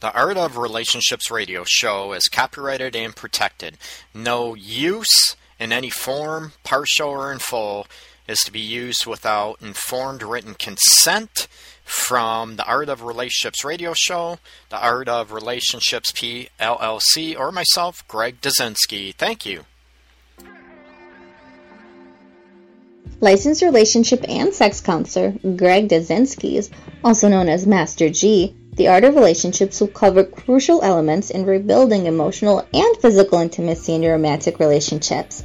The Art of Relationships radio show is copyrighted and protected. No use in any form, partial or in full, is to be used without informed written consent from the Art of Relationships radio show, the Art of Relationships PLLC, or myself, Greg Dazinski. Thank you. Licensed relationship and sex counselor Greg Dazinski, also known as Master G, the art of relationships will cover crucial elements in rebuilding emotional and physical intimacy in your romantic relationships.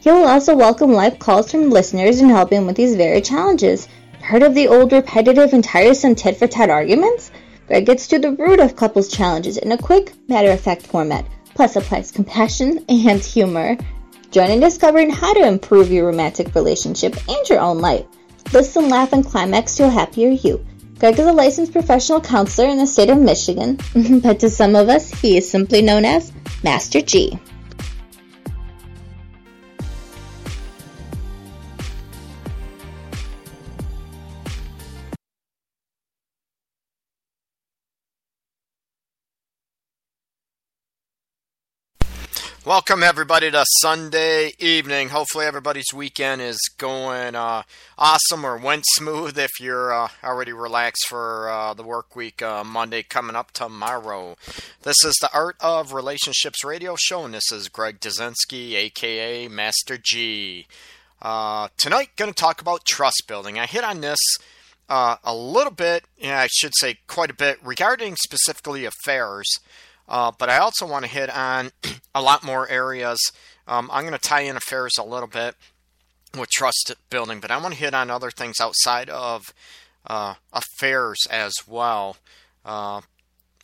He will also welcome live calls from listeners and help him with these very challenges. Heard of the old repetitive and tiresome tit for tat arguments? Greg gets to the root of couples' challenges in a quick, matter of fact format, plus applies compassion and humor. Join in discovering how to improve your romantic relationship and your own life. Listen, laugh, and climax to a happier you. Greg is a licensed professional counselor in the state of Michigan, but to some of us, he is simply known as Master G. Welcome everybody to Sunday evening. Hopefully everybody's weekend is going uh, awesome or went smooth. If you're uh, already relaxed for uh, the work week, uh, Monday coming up tomorrow. This is the Art of Relationships radio show, and this is Greg Dazinski, aka Master G. Uh, tonight, going to talk about trust building. I hit on this. Uh, a little bit, yeah, I should say quite a bit, regarding specifically affairs. Uh, but I also want to hit on a lot more areas. Um, I'm going to tie in affairs a little bit with trust building, but I want to hit on other things outside of uh, affairs as well. Uh,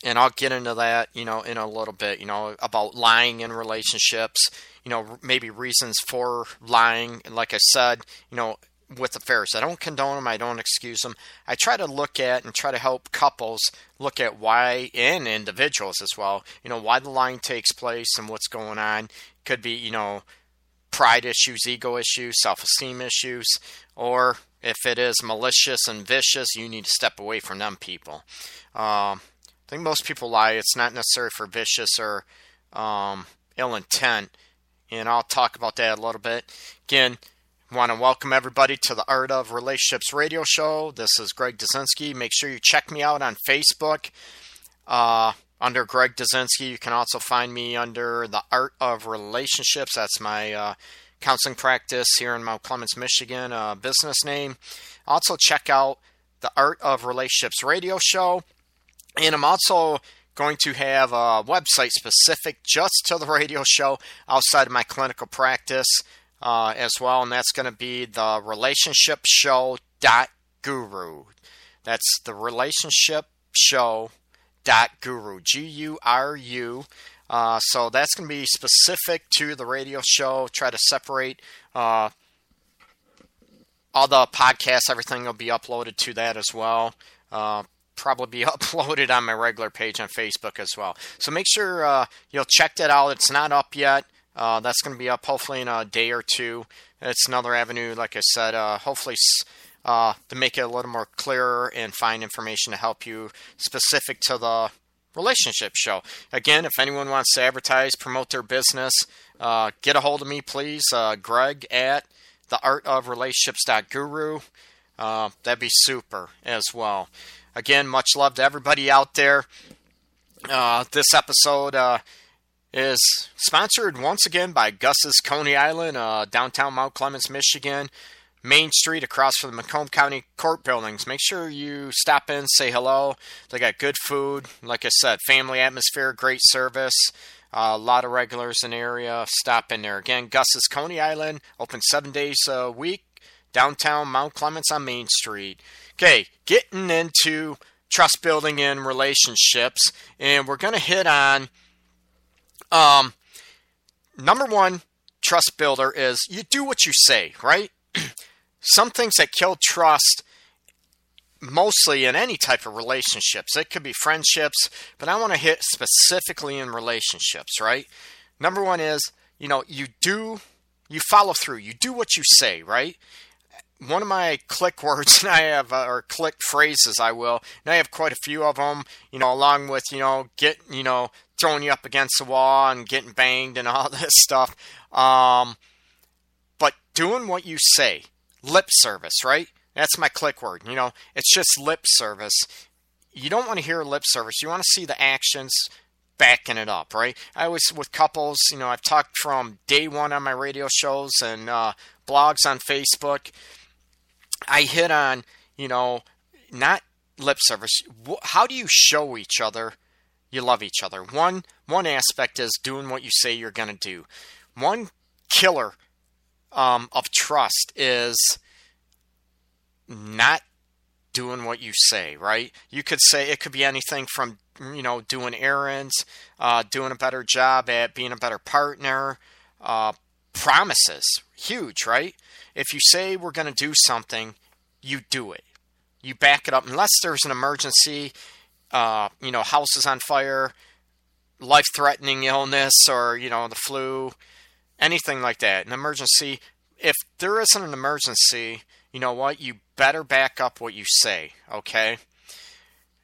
and I'll get into that, you know, in a little bit, you know, about lying in relationships, you know, maybe reasons for lying. Like I said, you know, with affairs. I don't condone them. I don't excuse them. I try to look at and try to help couples look at why, and individuals as well, you know, why the lying takes place and what's going on. Could be, you know, pride issues, ego issues, self esteem issues, or if it is malicious and vicious, you need to step away from them people. Um, I think most people lie. It's not necessary for vicious or um, ill intent. And I'll talk about that a little bit. Again, Want to welcome everybody to the Art of Relationships radio show. This is Greg Dazinski. Make sure you check me out on Facebook uh, under Greg Dazinski. You can also find me under the Art of Relationships. That's my uh, counseling practice here in Mount Clemens, Michigan, uh, business name. Also, check out the Art of Relationships radio show. And I'm also going to have a website specific just to the radio show outside of my clinical practice uh, as well, and that's going to be the relationship show dot guru. That's the relationship show dot guru. G U R U. Uh, so that's going to be specific to the radio show. Try to separate uh, all the podcasts. Everything will be uploaded to that as well. Uh, probably be uploaded on my regular page on Facebook as well. So make sure uh, you'll check that out. It's not up yet. Uh, that's going to be up hopefully in a day or two. It's another avenue, like I said, uh, hopefully uh, to make it a little more clearer and find information to help you specific to the relationship show. Again, if anyone wants to advertise, promote their business, uh, get a hold of me, please. Uh, Greg at theartofrelationships.guru. Uh, that'd be super as well. Again, much love to everybody out there. Uh, this episode is sponsored once again by Gus's Coney Island, uh, downtown Mount Clemens, Michigan. Main Street across from the Macomb County Court buildings. Make sure you stop in, say hello. They got good food. Like I said, family atmosphere, great service. Uh, a lot of regulars in the area. Stop in there. Again, Gus's Coney Island, open seven days a week. Downtown Mount Clemens on Main Street. Okay, getting into trust building and relationships. And we're going to hit on um, number one trust builder is you do what you say, right? Some things that kill trust mostly in any type of relationships. It could be friendships, but I want to hit specifically in relationships, right? Number one is, you know, you do, you follow through, you do what you say, right? one of my click words, and I have, uh, or click phrases, I will, and I have quite a few of them, you know, along with, you know, get, you know, throwing you up against the wall and getting banged and all this stuff. Um, but doing what you say, lip service, right? That's my click word. You know, it's just lip service. You don't want to hear lip service. You want to see the actions backing it up, right? I was with couples, you know, I've talked from day one on my radio shows and uh, blogs on Facebook. I hit on, you know, not lip service. How do you show each other you love each other? One one aspect is doing what you say you're to do. One killer um, of trust is not doing what you say, right? You could say it could be anything from, you know, doing errands, uh, doing a better job at being a better partner, uh, promises. Huge, right? If you say we're going to do something, you do it. You back it up. Unless there's an emergency, uh, you know, house is on fire, life threatening illness, or, you know, the flu, anything like that, an emergency. If there isn't an emergency, you know what? You better back up what you say, okay?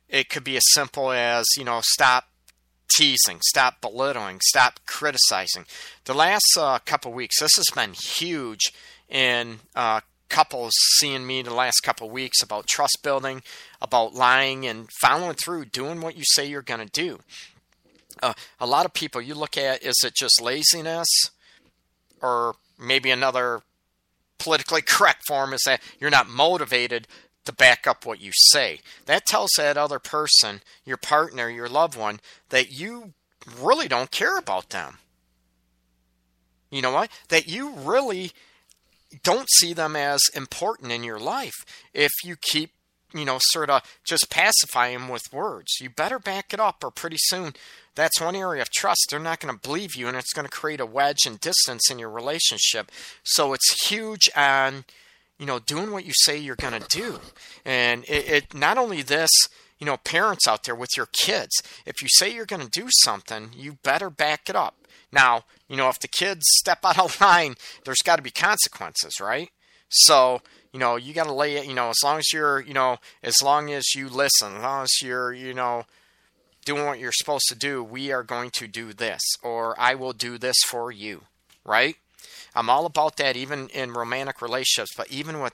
It could be as simple as, you know, stop teasing, stop belittling, stop criticizing. The last uh, couple weeks, this has been huge in uh, couples seeing me the last couple weeks about trust building, about lying and following through, doing what you say you're going to do. Uh, a lot of people you look at, is it just laziness? Or maybe another politically correct form is that you're not motivated to back up what you say. That tells that other person, your partner, your loved one, that you really don't care about them. You know what? That you really don't see them as important in your life if you keep you know sort of just pacify them with words. You better back it up or pretty soon that's one area of trust. They're not going to believe you and it's going to create a wedge and distance in your relationship. So it's huge on you know doing what you say you're going to do. And it, it not only this you know parents out there with your kids if you say you're going to do something you better back it up. Now you know if the kids step out of line there's got to be consequences right so you know you got to lay it you know as long as you're you know as long as you listen as long as you're you know doing what you're supposed to do, we are going to do this, or I will do this for you, right? I'm all about that, even in romantic relationships, but even with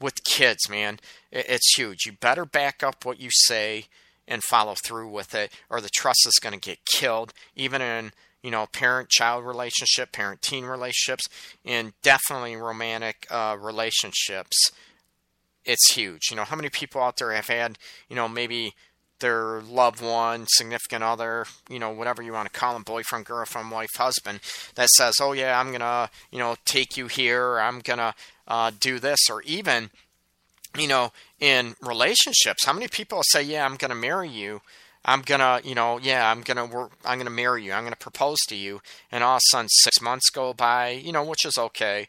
with kids, man, it's huge. You better back up what you say and follow through with it, or the trust is going to get killed. Even in you know parent-child relationship, parent-teen relationships, and definitely romantic uh, relationships. It's huge. You know how many people out there have had you know maybe their loved one, significant other, you know, whatever you want to call them, boyfriend, girlfriend, wife, husband, that says, oh, yeah, I'm going to, you know, take you here, I'm going to uh, do this, or even, you know, in relationships, how many people say, yeah, I'm going to marry you? I'm gonna, you know, yeah, I'm gonna work, I'm gonna marry you, I'm gonna propose to you, and all of a sudden six months go by, you know, which is okay.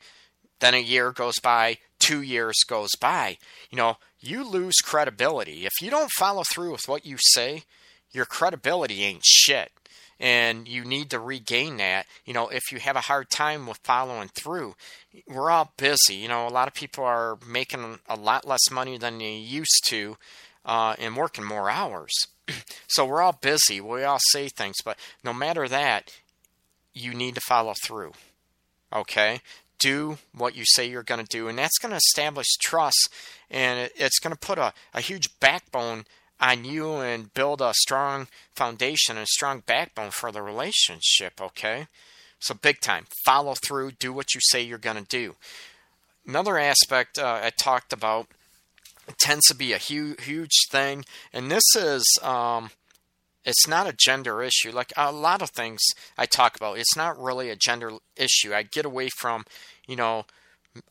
Then a year goes by, two years goes by. You know, you lose credibility. If you don't follow through with what you say, your credibility ain't shit. And you need to regain that. You know, if you have a hard time with following through, we're all busy. You know, a lot of people are making a lot less money than they used to uh, and working more hours. so we're all busy. We all say things, but no matter that, you need to follow through. Okay? do what you say you're going to do. And that's going to establish trust and it's going to put a, a huge backbone on you and build a strong foundation and a strong backbone for the relationship, okay? So, big time. Follow through, do what you say you're going to do. Another aspect uh, I talked about tends to be a huge, huge thing, and this is um, it's not a gender issue. Like a lot of things I talk about, it's not really a gender issue. I get away from, you know,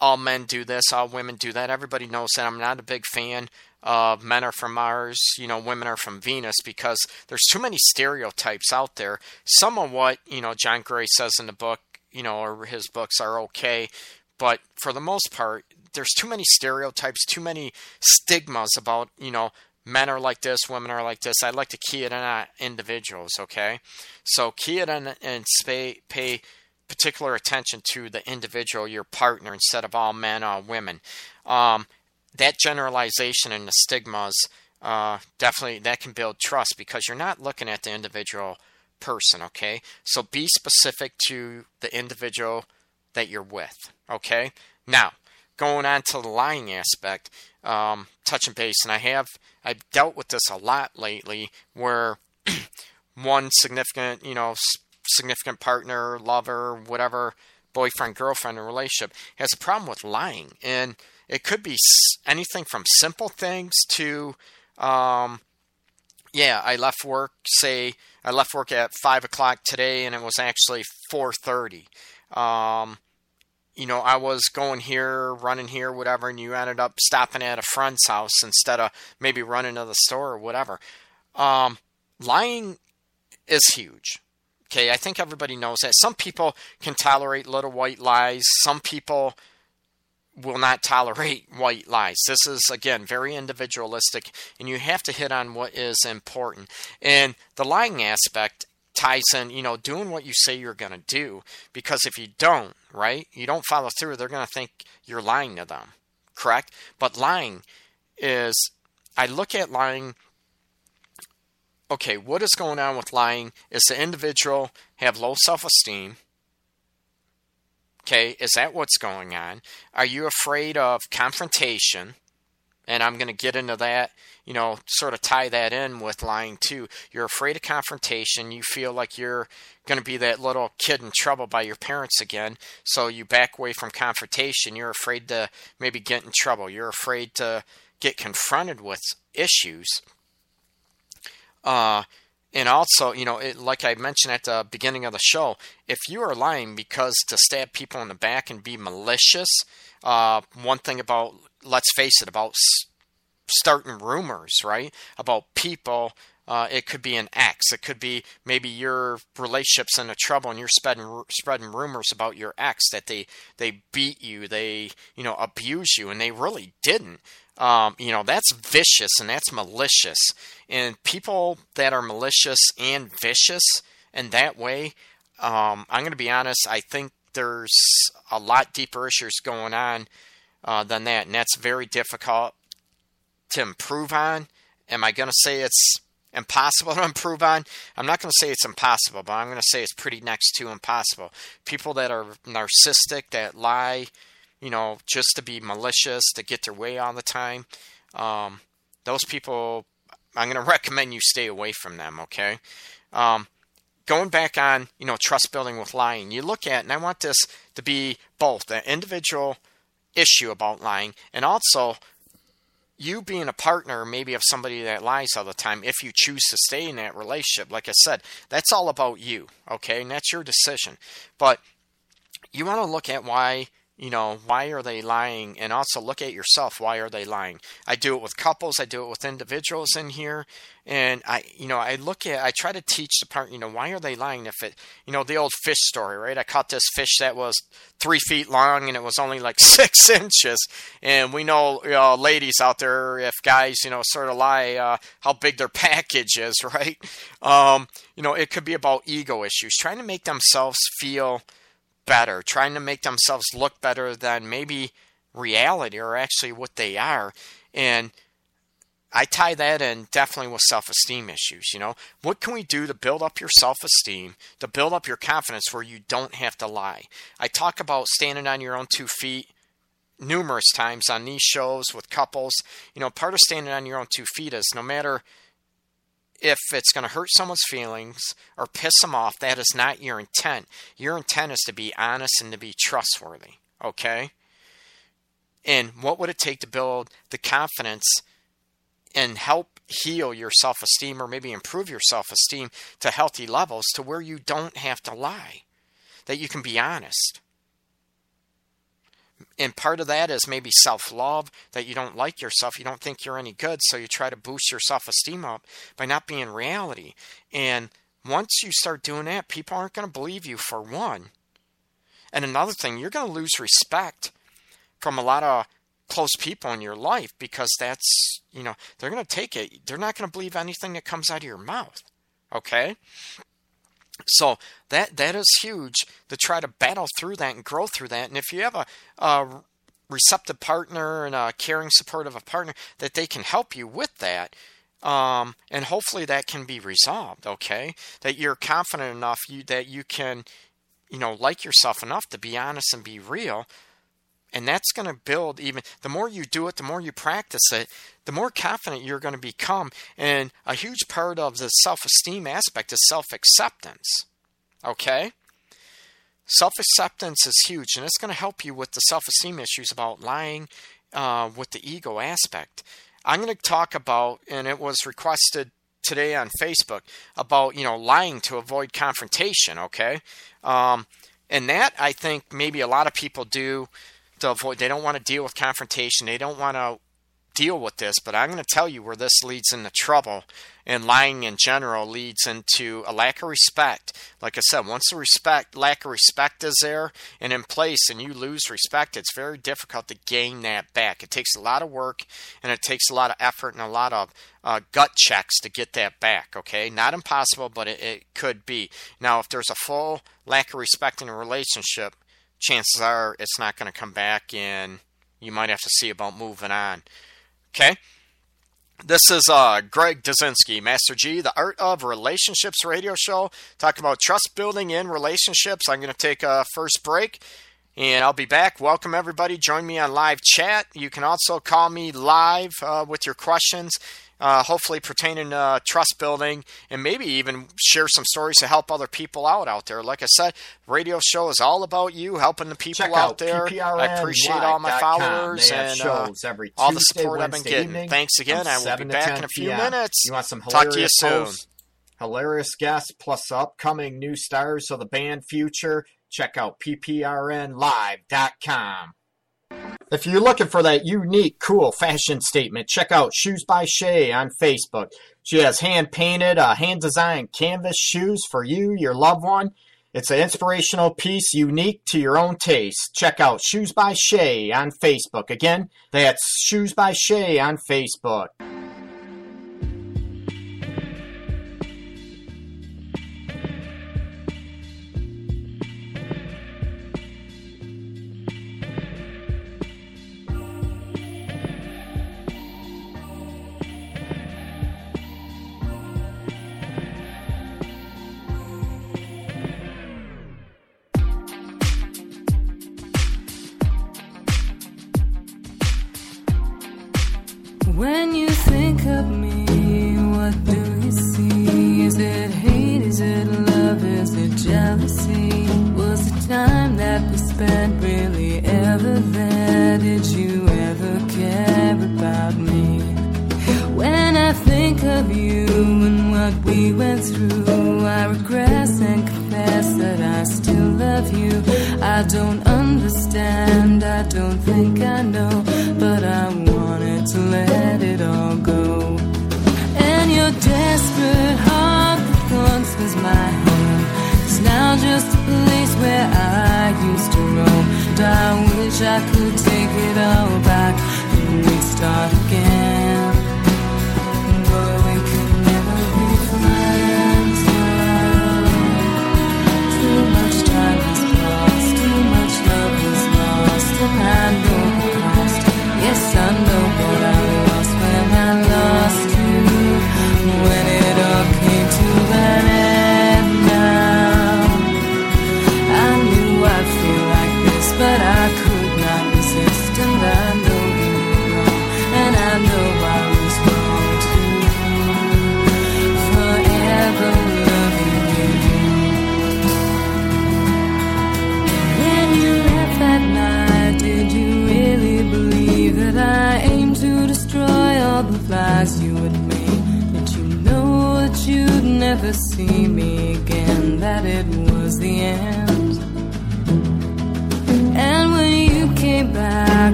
all men do this, all women do that. Everybody knows that I'm not a big fan of men are from Mars, you know, women are from Venus because there's too many stereotypes out there. Some of what, you know, John Gray says in the book, you know, or his books are okay, but for the most part, there's too many stereotypes, too many stigmas about, you know, men are like this, women are like this. I'd like to key it in on individuals, okay? So key it on and pay, pay particular attention to the individual, your partner, instead of all men, all women. Um, that generalization and the stigmas uh, definitely that can build trust because you're not looking at the individual person. Okay, so be specific to the individual that you're with. Okay, now going on to the lying aspect, um, touching base, and I have I've dealt with this a lot lately, where one significant, you know, significant partner, lover, whatever, boyfriend, girlfriend, relationship has a problem with lying, and it could be anything from simple things to, um, yeah, I left work. Say I left work at five o'clock today, and it was actually four thirty. Um, you know, I was going here, running here, whatever, and you ended up stopping at a friend's house instead of maybe running to the store or whatever. Um, lying is huge. Okay, I think everybody knows that. Some people can tolerate little white lies. Some people will not tolerate white lies. This is, again, very individualistic, and you have to hit on what is important. And the lying aspect ties in, you know, doing what you say you're going to do, because if you don't, right, you don't follow through, they're going to think you're lying to them, correct? But lying is, I look at lying okay, what is going on with lying? Is the individual have low self esteem? Okay, is that what's going on? Are you afraid of confrontation? And I'm going to get into that, you know, sort of tie that in with lying too. You're afraid of confrontation. You feel like you're going to be that little kid in trouble by your parents again. So you back away from confrontation. You're afraid to maybe get in trouble. You're afraid to get confronted with issues. Uh, and also, you know, it, like I mentioned at the beginning of the show, if you are lying because to stab people in the back and be malicious, uh, one thing about, let's face it, about starting rumors, right? About people, uh, it could be an ex. It could be maybe your relationship's into trouble and you're spreading spreading rumors about your ex that they they beat you, they you know abuse you, and they really didn't. Um, you know, that's vicious and that's malicious. And people that are malicious and vicious in that way, um, I'm going to be honest, I think there's a lot deeper issues going on uh, than that. And that's very difficult to improve on. Am I going to say it's impossible to improve on? I'm not going to say it's impossible, but I'm going to say it's pretty next to impossible. People that are narcissistic, that lie, you know, just to be malicious, to get their way all the time. Um, those people, I'm going to recommend you stay away from them, okay? Um, going back on, you know, trust building with lying, you look at, and I want this to be both an individual issue about lying. And also you being a partner maybe of somebody that lies all the time if you choose to stay in that relationship like i said that's all about you okay? And that's your decision. But you want to look at why you know, why are they lying? And also look at yourself. Why are they lying? I do it with couples. I do it with individuals in here. And I, you know, I look at, I try to teach the part, you know, why are they lying? If it, you know, the old fish story, right? I caught this fish that was three feet long and it was only like six inches. And we know, you know, ladies out there, if guys, you know, sort of lie, uh, how big their package is, right? Um, you know, it could be about ego issues, trying to make themselves feel, better, trying to make themselves look better than maybe reality or actually what they are. And I tie that in definitely with self esteem issues. You know, what can we do to build up your self esteem, to build up your confidence where you don't have to lie? I talk about standing on your own two feet numerous times on these shows with couples. You know, part of standing on your own two feet is no matter if it's going to hurt someone's feelings or piss them off, that is not your intent. Your intent is to be honest and to be trustworthy. Okay? And what would it take to build the confidence and help heal your self esteem or maybe improve your self esteem to healthy levels to where you don't have to lie? That you can be honest and part of that is maybe self love that you don't like yourself, you don't think you're any good, so you try to boost your self esteem up by not being reality. And once you start doing that, people aren't going to believe you for one. And another thing, you're going to lose respect from a lot of close people in your life because that's, you know, they're going to take it. They're not going to believe anything that comes out of your mouth. Okay? So that that is huge to try to battle through that and grow through that. And if you have a, a receptive partner and a caring, supportive partner that they can help you with that, um, and hopefully that can be resolved. Okay, that you're confident enough you that you can, you know, like yourself enough to be honest and be real. And that's going to build even the more you do it, the more you practice it, the more confident you're going to become. And a huge part of the self esteem aspect is self acceptance. Okay? Self acceptance is huge, and it's going to help you with the self esteem issues about lying uh, with the ego aspect. I'm going to talk about, and it was requested today on Facebook about you know lying to avoid confrontation. Okay, um, and that I think maybe a lot of people do to avoid. They don't want to deal with confrontation. They don't want to deal with this, but I'm going to tell you where this leads into trouble. And lying in general leads into a lack of respect. Like I said, once the respect lack of respect is there and in place and you lose respect, it's very difficult to gain that back. It takes a lot of work and it takes a lot of effort and a lot of uh, gut checks to get that back, okay? Not impossible, but it, it could be. Now, if there's a full lack of respect in a relationship, chances are it's not going to come back and you might have to see about moving on. Okay? This is uh, Greg Dazinski, Master G, the Art of Relationships radio show, talking about trust building in relationships. I'm going to take a first break and I'll be back. Welcome, everybody. Join me on live chat. You can also call me live uh, with your questions uh, hopefully pertaining to uh, trust building and maybe even share some stories to help other people out out there. Like I said, radio show is all about you helping the people Check out, there. I appreciate all my followers and uh, all the support I've been getting. Thanks again. I will be back in a few PM. minutes. You want some Talk to you soon. Hilarious guests plus upcoming new stars of the band future. Check out pprnlive.com. If you're looking for that unique, cool fashion statement, check out Shoes by Shay on Facebook. She has hand painted, uh, hand designed canvas shoes for you, your loved one. It's an inspirational piece unique to your own taste. Check out Shoes by Shay on Facebook. Again, that's Shoes by Shay on Facebook.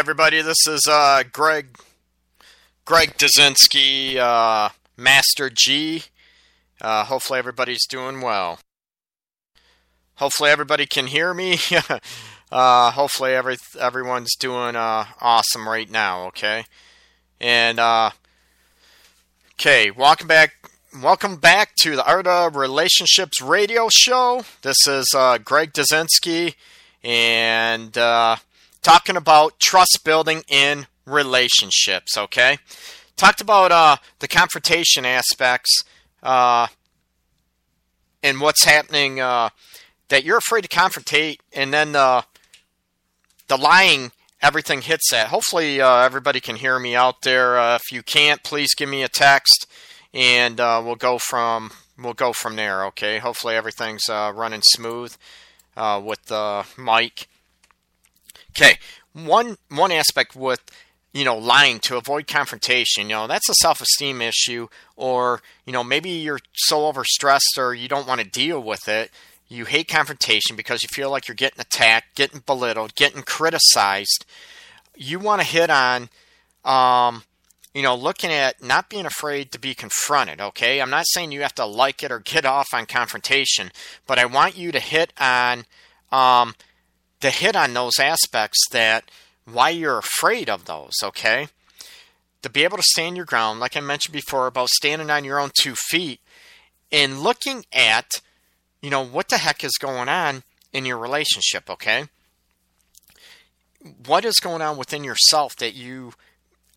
Everybody. This is uh, Greg Greg Dazinski, uh, Master G. Uh, hopefully, everybody's doing well. Hopefully, everybody can hear me. uh, hopefully, every everyone's doing uh, awesome right now. Okay, and uh, okay, welcome back. Welcome back to the Art of Relationships radio show. This is Greg Dazinski, and talking about trust building in relationships. Okay, talked about uh, the confrontation aspects uh, and what's happening. Uh, that you're afraid to confrontate, and then uh, the lying everything hits that. Hopefully, uh, everybody can hear me out there. Uh, if you can't, please give me a text, and uh, we'll go from we'll go from there. Okay. Hopefully, everything's uh, running smooth uh, with the mic. Okay, one one aspect with you know lying to avoid confrontation, you know that's a self esteem issue, or you know maybe you're so overstressed or you don't want to deal with it. You hate confrontation because you feel like you're getting attacked, getting belittled, getting criticized. You want to hit on, um, you know, looking at not being afraid to be confronted. Okay, I'm not saying you have to like it or get off on confrontation, but I want you to hit on. Um, to hit on those aspects that why you're afraid of those, okay? To be able to stand your ground, like I mentioned before, about standing on your own two feet and looking at, you know, what the heck is going on in your relationship, okay? What is going on within yourself that you,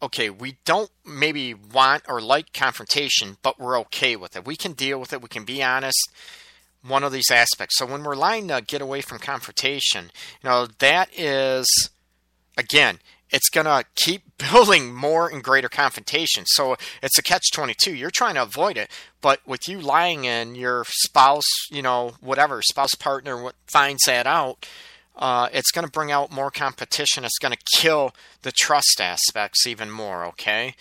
okay, we don't maybe want or like confrontation, but we're okay with it. We can deal with it, we can be honest one of these aspects. So when we're lying to get away from confrontation, you know, that is again, it's going to keep building more and greater confrontation. So it's a catch 22. You're trying to avoid it, but with you lying and your spouse, you know, whatever, spouse partner what finds that out, uh, it's going to bring out more competition. It's going to kill the trust aspects even more, okay?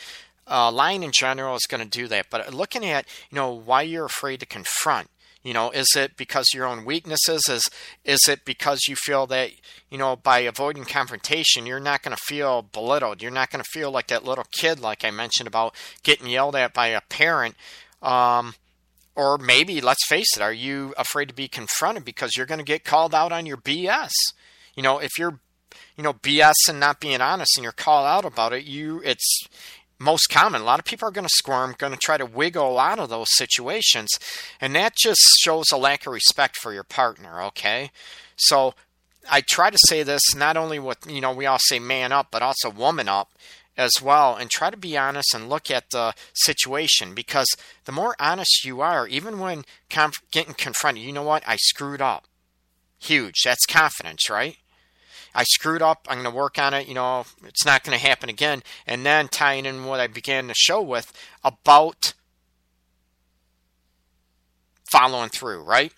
Uh, lying in general is going to do that. But looking at, you know, why you're afraid to confront, you know, is it because your own weaknesses? Is is it because you feel that you know by avoiding confrontation, you're not going to feel belittled? You're not going to feel like that little kid, like I mentioned about getting yelled at by a parent. Um, or maybe, let's face it, are you afraid to be confronted because you're going to get called out on your BS? You know, if you're, you know, BS and not being honest, and you're called out about it, you it's most common. A lot of people are going to squirm, going to try to wiggle out of those situations, and that just shows a lack of respect for your partner. Okay, so I try to say this not only with you know we all say man up, but also woman up as well, and try to be honest and look at the situation because the more honest you are, even when conf- getting confronted, you know what I screwed up. Huge. That's confidence, right? I screwed up. I'm going to work on it. You know, it's not going to happen again. And then tying in what I began the show with about following through, right?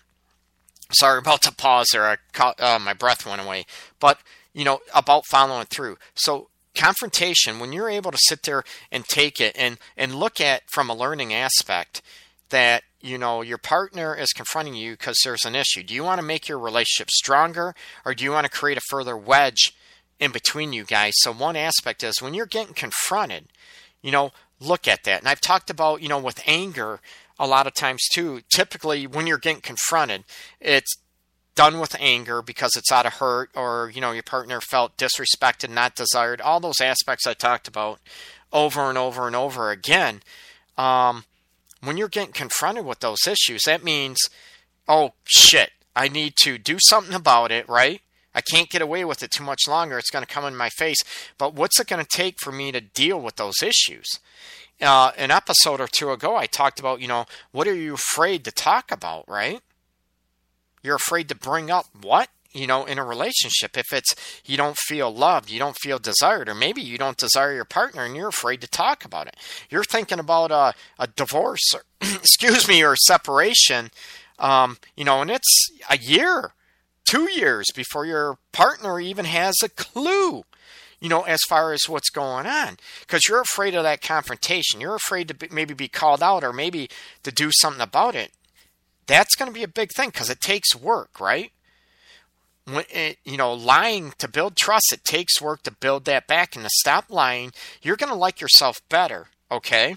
Sorry about the pause there. I caught, uh, my breath went away. But, you know, about following through. So, confrontation, when you're able to sit there and take it and, and look at from a learning aspect that you know your partner is confronting you because there's an issue. Do you want to make your relationship stronger or do you want to create a further wedge in between you guys? So one aspect is when you're getting confronted you know look at that. And i've talked about you know with anger a lot of times too typically when you're getting confronted it's done with anger because it's out of hurt or you know your partner felt disrespected not desired all those aspects i talked about over and over and over again. Um, when you're getting confronted with those issues, that means, oh shit, I need to do something about it, right? I can't get away with it too much longer. It's going to come in my face. But what's it going to take for me to deal with those issues? Uh, an episode or two ago, I talked about, you know, what are you afraid to talk about, right? You're afraid to bring up what? You know, in a relationship. If it's you don't feel loved, you don't feel desired, or maybe you don't desire your partner and you're afraid to talk about it. You're thinking about a, a divorce, or, excuse me, or separation, um, you know, and it's a year two years before your partner even has a clue you know as far as what's going on because you're afraid of that confrontation you're afraid to be, maybe be called out or maybe to do something about it that's going to be a big thing because it takes work right you know lying to build trust it takes work to build that back and to stop lying you're going to like yourself better okay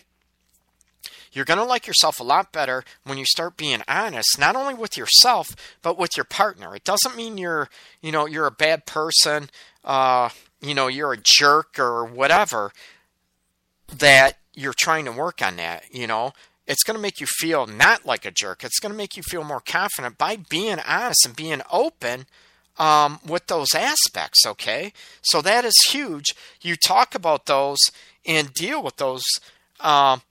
you're going to like yourself a lot better when you start being honest, not only with yourself, but with your partner. It doesn't mean you're, you know, you're a bad person, uh, you know, you're a jerk or whatever, that you're trying to work on that, you know. It's going to make you feel not like a jerk. It's going to make you feel more confident by being honest and being open um, with those aspects, okay? So that is huge. You talk about those and deal with those um,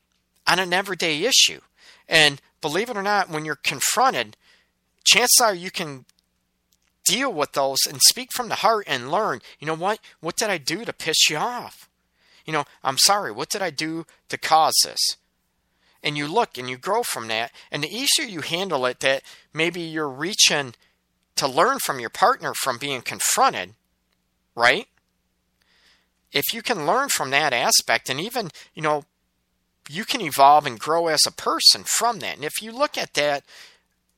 on an everyday issue. And believe it or not, when you're confronted, chances are you can deal with those and speak from the heart and learn, you know what? What did I do to piss you off? You know, I'm sorry. What did I do to cause this? And you look and you grow from that. And the easier you handle it, that maybe you're reaching to learn from your partner from being confronted, right? If you can learn from that aspect and even, you know, you can evolve and grow as a person from that. And if you look at that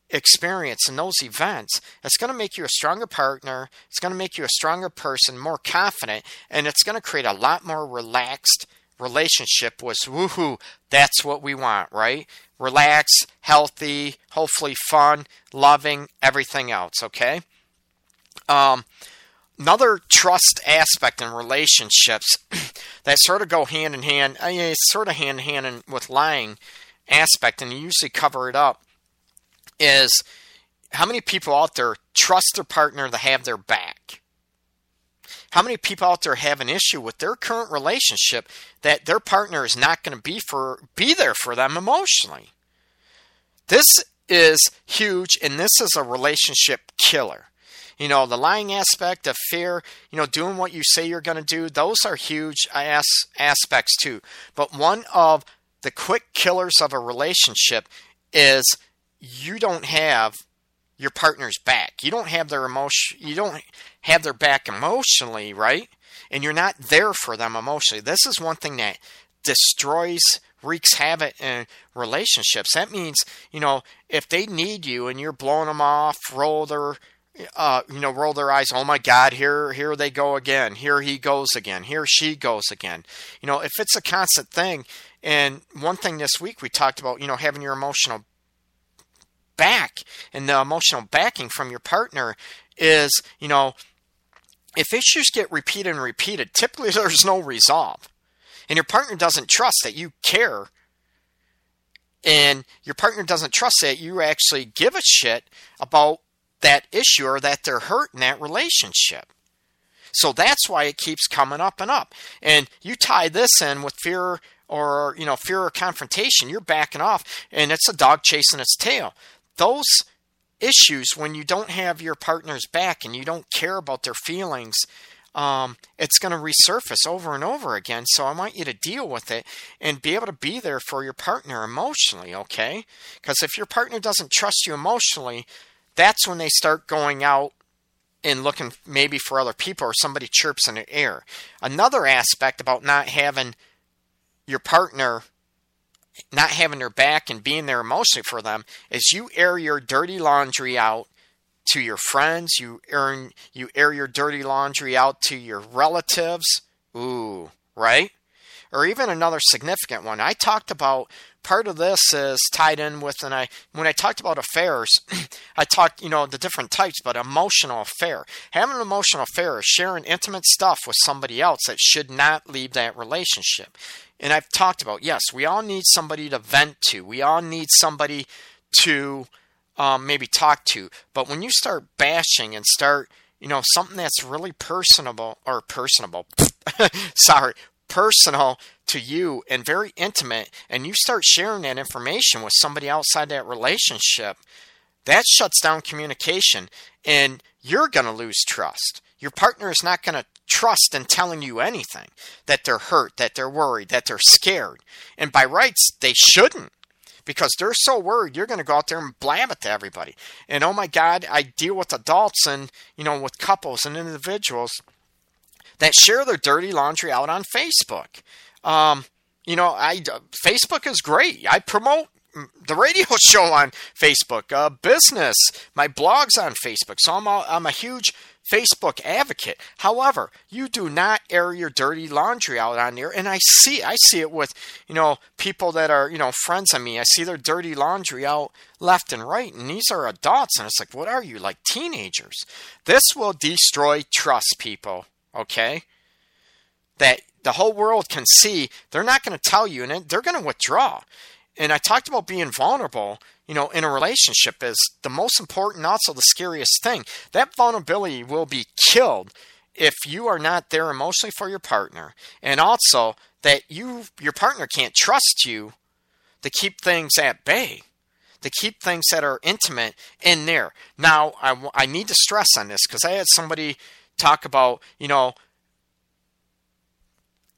experience and those events, it's going to make you a stronger partner. It's going to make you a stronger person, more confident, and it's going to create a lot more relaxed relationship with woohoo. That's what we want, right? Relaxed, healthy, hopefully fun, loving, everything else, okay? Um, another trust aspect in relationships that sort of go hand in hand, it's sort of hand in hand in, with lying aspect, and you usually cover it up, is how many people out there trust their partner to have their back? How many people out there have an issue with their current relationship that their partner is not going to be for be there for them emotionally? This is huge, and this is a relationship killer. You know, the lying aspect of fear, you know, doing what you say you're going to do, those are huge as- aspects too. But one of the quick killers of a relationship is you don't have your partner's back. You don't have their emotion you don't have their back emotionally, right? And you're not there for them emotionally. This is one thing that destroys wreaks havoc in relationships. That means, you know, if they need you and you're blowing them off, roll their uh, you know, roll their eyes. Oh my God, here, here they go again. Here he goes again. Here she goes again. You know, if it's a constant thing, and one thing this week we talked about, you know, having your emotional and the emotional backing from your partner is, you know, if issues get repeated and repeated, typically there's no resolve, and your partner doesn't trust that you care and your partner doesn't trust that you actually give a shit about that issue or that they're hurt in that relationship. So that's why it keeps coming up and up. And you tie this in with fear or, you know, fear of confrontation, you're backing off and it's a dog chasing its tail. Those issues when you don't have your partner's back and you don't care about their feelings, um, it's going to resurface over and over again. So I want you to deal with it and be able to be there for your partner emotionally, okay? Because if your partner doesn't trust you emotionally, that's when they start going out and looking maybe for other people or somebody chirps in the air. Another aspect about not having your partner not having their back and being there emotionally for them is you air your dirty laundry out to your friends, you earn you air your dirty laundry out to your relatives. Ooh, right? or even another significant one. I talked about part of this is tied in with and I when I talked about affairs, I talked, you know, the different types, but emotional affair. Having an emotional affair is sharing intimate stuff with somebody else that should not leave that relationship. And I've talked about, yes, we all need somebody to vent to. We all need somebody to um, maybe talk to. But when you start bashing and start, you know, something that's really personable or personable, sorry, personal to you and very intimate, and you start sharing that information with somebody outside that relationship, that shuts down communication and you're going to lose trust. Your partner is not going to trust in telling you anything that they're hurt, that they're worried, that they're scared. And by rights, they shouldn't because they're so worried you're going to go out there and blab it to everybody. And oh my God, I deal with adults and, you know, with couples and individuals that share their dirty laundry out on Facebook. Um, you know, I Facebook is great. I promote the radio show on Facebook, uh, business, my blogs on Facebook. So I'm a, I'm a huge Facebook advocate. However, you do not air your dirty laundry out on there, and I see I see it with you know people that are you know friends of me. I see their dirty laundry out left and right, and these are adults, and it's like, what are you like teenagers? This will destroy trust, people. Okay, that the whole world can see. They're not going to tell you, and they're going to withdraw. And I talked about being vulnerable you know, in a relationship is the most important, also the scariest thing. That vulnerability will be killed if you are not there emotionally for your partner, and also that you your partner can't trust you to keep things at bay, to keep things that are intimate in there. Now, I, I need to stress on this because I had somebody talk about, you know,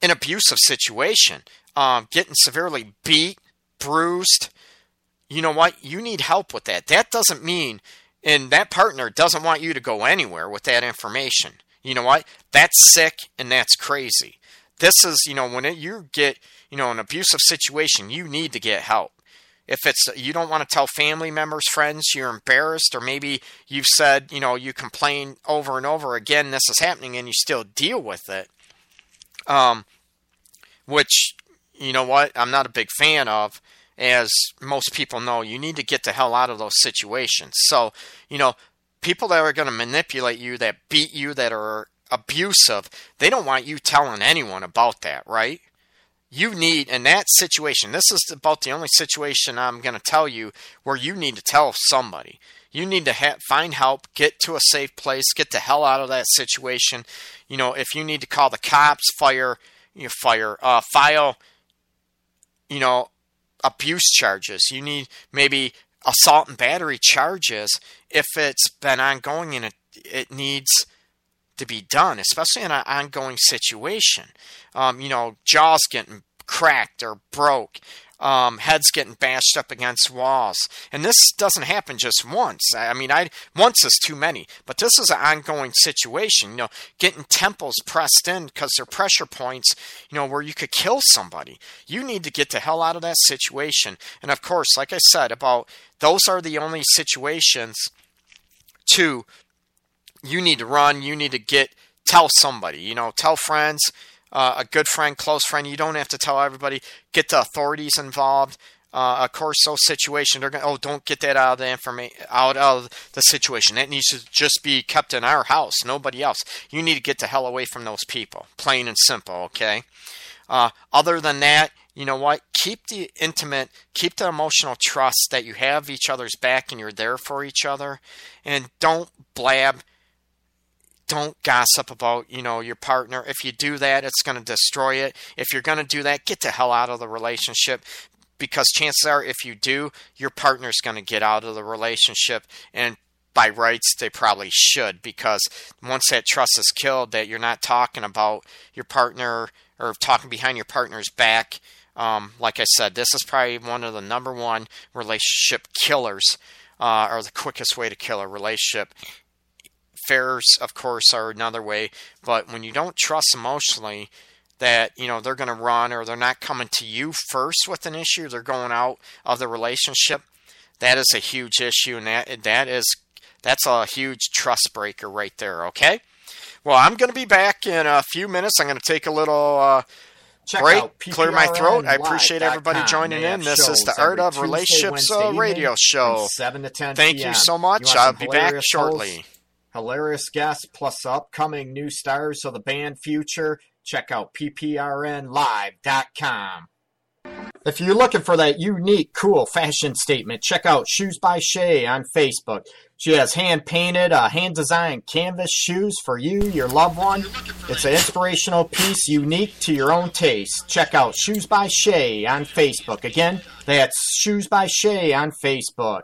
an abusive situation, um, getting severely beat, bruised, you know what? You need help with that. That doesn't mean, and that partner doesn't want you to go anywhere with that information. You know what? That's sick and that's crazy. This is, you know, when it, you get, you know, an abusive situation, you need to get help. If it's you don't want to tell family members, friends, you're embarrassed, or maybe you've said, you know, you complain over and over again, this is happening, and you still deal with it. Um, which, you know what, I'm not a big fan of as most people know, you need to get the hell out of those situations. So, you know, people that are going to manipulate you, that beat you, that are abusive, they don't want you telling anyone about that, right? You need, in that situation, this is about the only situation I'm going to tell you where you need to tell somebody. You need to ha- find help, get to a safe place, get the hell out of that situation. You know, if you need to call the cops, fire, you know, fire, uh, file, you know, abuse charges. You need maybe assault and battery charges if it's been ongoing and it, it needs to be done, especially in an ongoing situation. Um, you know, jaws getting cracked or broke um, heads getting bashed up against walls. And this doesn't happen just once. I mean, I once is too many, but this is an ongoing situation. You know, getting temples pressed in because they're pressure points. You know, where you could kill somebody. You need to get the hell out of that situation. And of course, like I said, about those are the only situations. To you need to run. You need to get tell somebody. You know, tell friends uh, a good friend, close friend. You don't have to tell everybody. Get the authorities involved. Uh, of course, those situations they're going. Oh, don't get that out of the information, out of the situation. That needs to just be kept in our house, nobody else. You need to get the hell away from those people, plain and simple. Okay. Uh, other than that, you know what? Keep the intimate, keep the emotional trust that you have each other's back and you're there for each other, and don't blab don't gossip about you know your partner. If you do that it's going to destroy it. If you're going to do that get the hell out of the relationship because chances are if you do your partner's going to get out of the relationship and by rights they probably should because once that trust is killed that you're not talking about your partner or talking behind your partner's back um, like i said this is probably one of the number one relationship killers uh, or the quickest way to kill a relationship Affairs, of course, are another way. But when you don't trust emotionally that you know they're going to run or they're not coming to you first with an issue, they're going out of the relationship. That is a huge issue, and that that is that's a huge trust breaker right there. Okay. Well, I'm going to be back in a few minutes. I'm going to take a little. Uh, Check out Clear my throat. I appreciate everybody joining in. This is the Art of Tuesday, Relationships uh, radio show. 7 to 10 Thank you so much. I'll be back shortly. Hilarious guests, plus upcoming new stars of the band Future. Check out pprnlive.com. If you're looking for that unique, cool fashion statement, check out Shoes by Shay on Facebook. She has hand painted, uh, hand designed canvas shoes for you, your loved one. It's an inspirational piece unique to your own taste. Check out Shoes by Shay on Facebook. Again, that's Shoes by Shay on Facebook.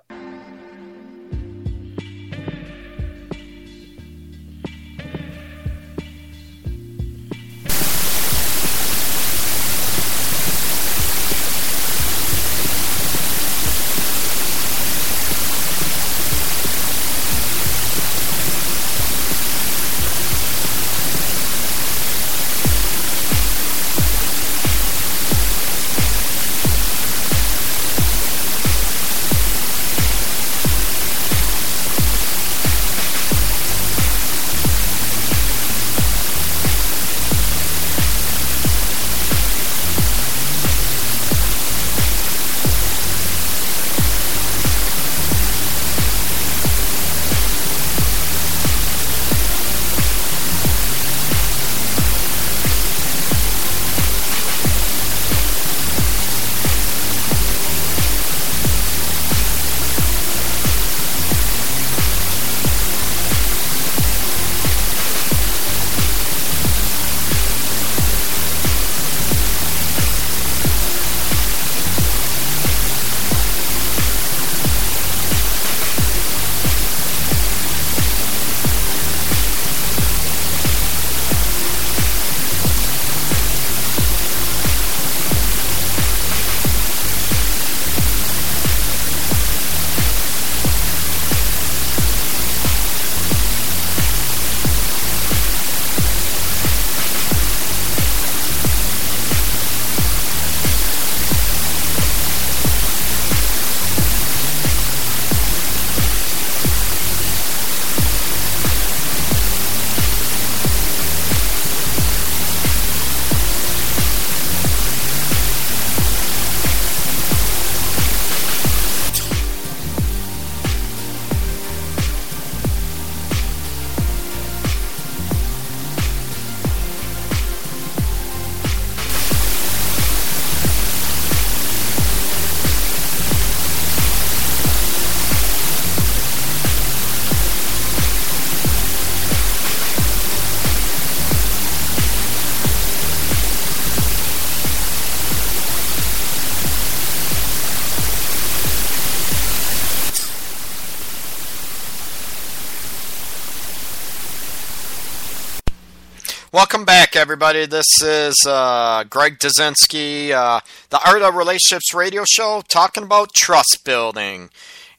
Everybody. This is uh, Greg Dazinski, uh, the Art of Relationships radio show, talking about trust building.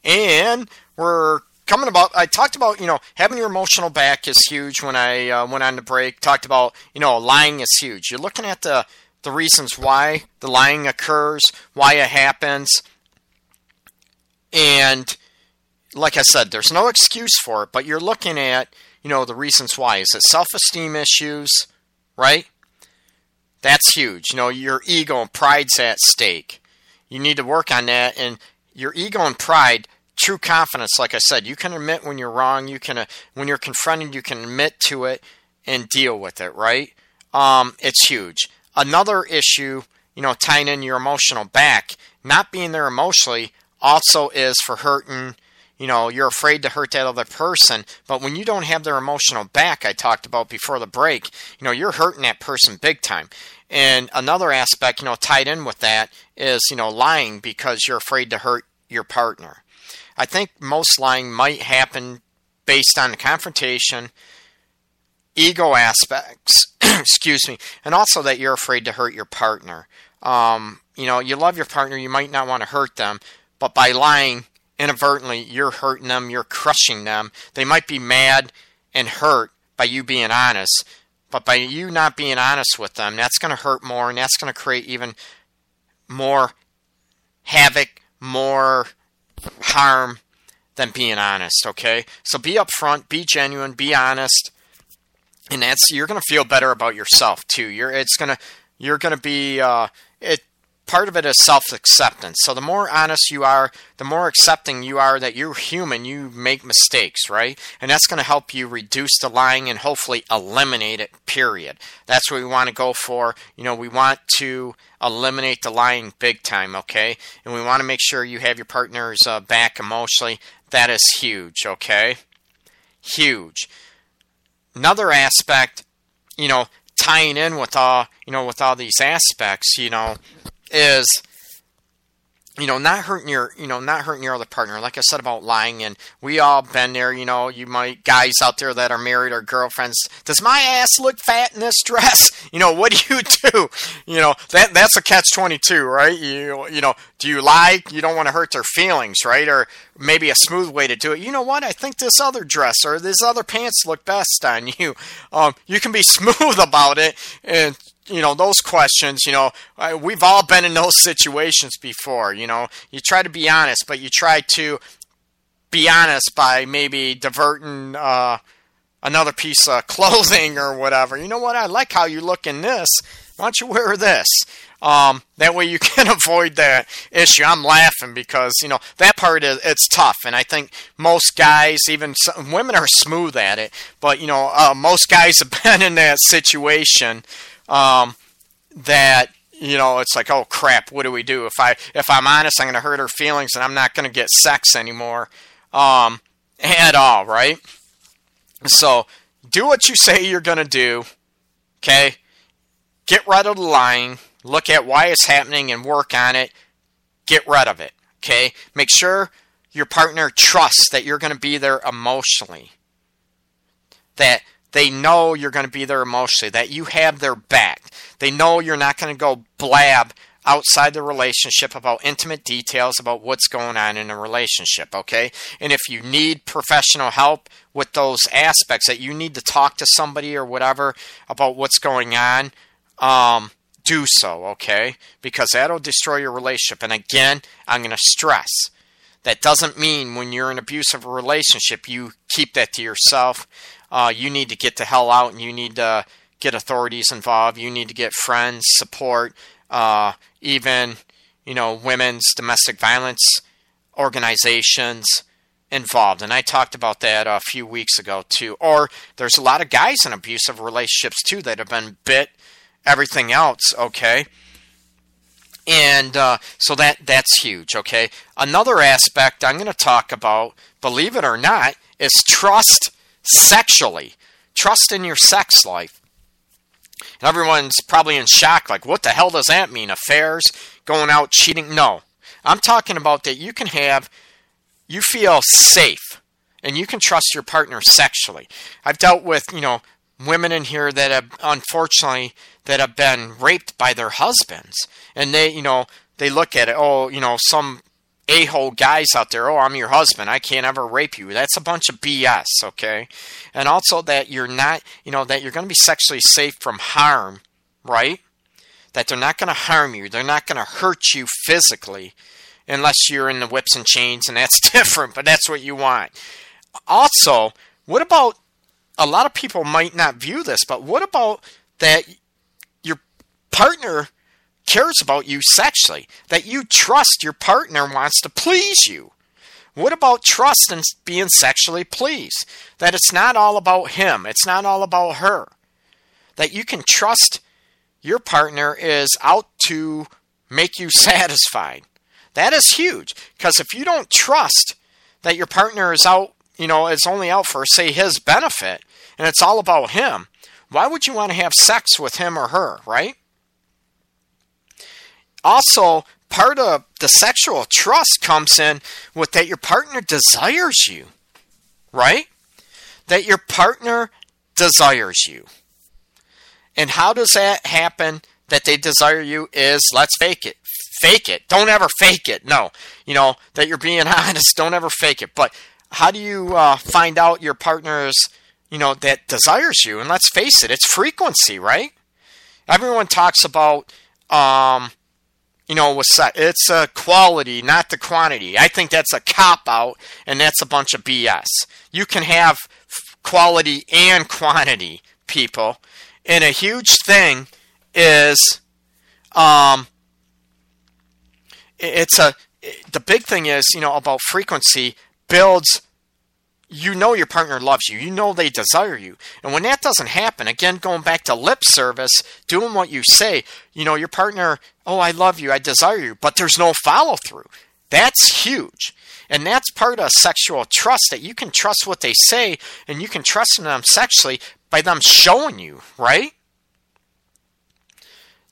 And we're coming about, I talked about, you know, having your emotional back is huge when I uh, went on the break. Talked about, you know, lying is huge. You're looking at the, the reasons why the lying occurs, why it happens. And like I said, there's no excuse for it, but you're looking at, you know, the reasons why. Is it self esteem issues, right? That's huge. You know, your ego and pride's at stake. You need to work on that. And your ego and pride, true confidence, like I said, you can admit when you're wrong. You can, uh, when you're confronted, you can admit to it and deal with it, right? Um, it's huge. Another issue, you know, tying in your emotional back, not being there emotionally also is for hurting you know you're afraid to hurt that other person but when you don't have their emotional back i talked about before the break you know you're hurting that person big time. And another aspect you know tied in with that is you know lying because you're afraid to hurt your partner. I think most lying might happen based on the confrontation ego aspects excuse me and also that you're afraid to hurt your partner. Um, you know you love your partner you might not want to hurt them but by lying inadvertently you're hurting them, you're crushing them. They might be mad and hurt by you being honest, but by you not being honest with them, that's going to hurt more and that's going to create even more havoc, more harm than being honest, okay? So be upfront, be genuine, be honest. And that's you're going to feel better about yourself too. You're it's going to you're going to be uh, it part of it is self acceptance. So the more honest you are, the more accepting you are that you're human, you make mistakes, right? And that's going to help you reduce the lying and hopefully eliminate it, period. That's what we want to go for. You know, we want to eliminate the lying big time, okay? And we want to make sure you have your partner's uh, back emotionally. That is huge, okay? Huge. Another aspect, you know, tying in with all, you know, with all these aspects, you know, is you know, not hurting your, you know, not hurting your other partner. Like I said about lying, and we all been there. You know, you might guys out there that are married or girlfriends. Does my ass look fat in this dress? You know, what do you do? You know, that that's a catch twenty two, right? You you know, do you lie? You don't want to hurt their feelings, right? Or maybe a smooth way to do it. You know what? I think this other dress or this other pants look best on you. Um, you can be smooth about it and you know those questions you know we've all been in those situations before you know. You try to be honest but you try to be honest by maybe diverting uh, another piece of clothing or whatever. You know what? I like how you look in this. Why don't you wear this? Um, that way you can avoid that issue. I'm laughing because you know that part is it's tough and i think most guys even some, women are smooth at it but you know uh, most guys have been in that situation um, that you know it's like oh crap what do we do? If i if i'm honest i'm going to hurt her feelings and i'm not going to get sex anymore um, at all right? So do what you say you're going to do okay? Get rid of the lying. Look at why it's happening and work on it. Get rid of it okay? Make sure your partner trusts that you're going to be there emotionally. That they know you're going to be there emotionally, that you have their back. They know you're not going to go blab outside the relationship about intimate details about what's going on in a relationship, okay? And if you need professional help with those aspects, that you need to talk to somebody or whatever about what's going on, um, do so, okay? Because that'll destroy your relationship. And again, I'm going to stress that doesn't mean when you're in an abusive relationship, you keep that to yourself uh, you need to get the hell out and you need to get authorities involved. You need to get friends, support, uh, even you know women's domestic violence organizations involved. And I talked about that a few weeks ago too. Or there's a lot of guys in abusive relationships too that have been bit. Everything else, okay. And uh, so that that's huge. Okay. Another aspect I'm going to talk about, believe it or not, is trust sexually. Trust in your sex life. And everyone's probably in shock, like, what the hell does that mean? Affairs? Going out cheating? No. I'm talking about that you can have, you feel safe and you can trust your partner sexually. I've dealt with, you know, women in here that have, unfortunately, that have been raped by their husbands. And they, you know, they look at it, oh, you know, some a hole guys out there, oh, I'm your husband. I can't ever rape you. That's a bunch of BS, okay? And also that you're not, you know, that you're going to be sexually safe from harm, right? That they're not going to harm you. They're not going to hurt you physically unless you're in the whips and chains, and that's different, but that's what you want. Also, what about a lot of people might not view this, but what about that your partner cares about you sexually, that you trust your partner wants to please you. What about trust and being sexually pleased? That it's not all about him, it's not all about her. That you can trust your partner is out to make you satisfied. That is huge because if you don't trust that your partner is out, you know, is only out for, say, his benefit and it's all about him, why would you want to have sex with him or her, right? Also part of the sexual trust comes in with that your partner desires you, right? That your partner desires you. And how does that happen that they desire you is let's fake it. Fake it. Don't ever fake it. No. You know, that you're being honest. Don't ever fake it. But how do you uh, find out your partner's, you know, that desires you? And let's face it, it's frequency, right? Everyone talks about, um, you know, it's a quality, not the quantity. I think that's a cop out, and that's a bunch of BS. You can have quality and quantity, people. And a huge thing is Um, it's a the big thing is you know about frequency builds you know your partner loves you you know they desire you and when that doesn't happen again going back to lip service doing what you say you know your partner oh i love you i desire you but there's no follow through that's huge. And that's part of sexual trust that you can trust what they say and you can trust them sexually by them showing you right?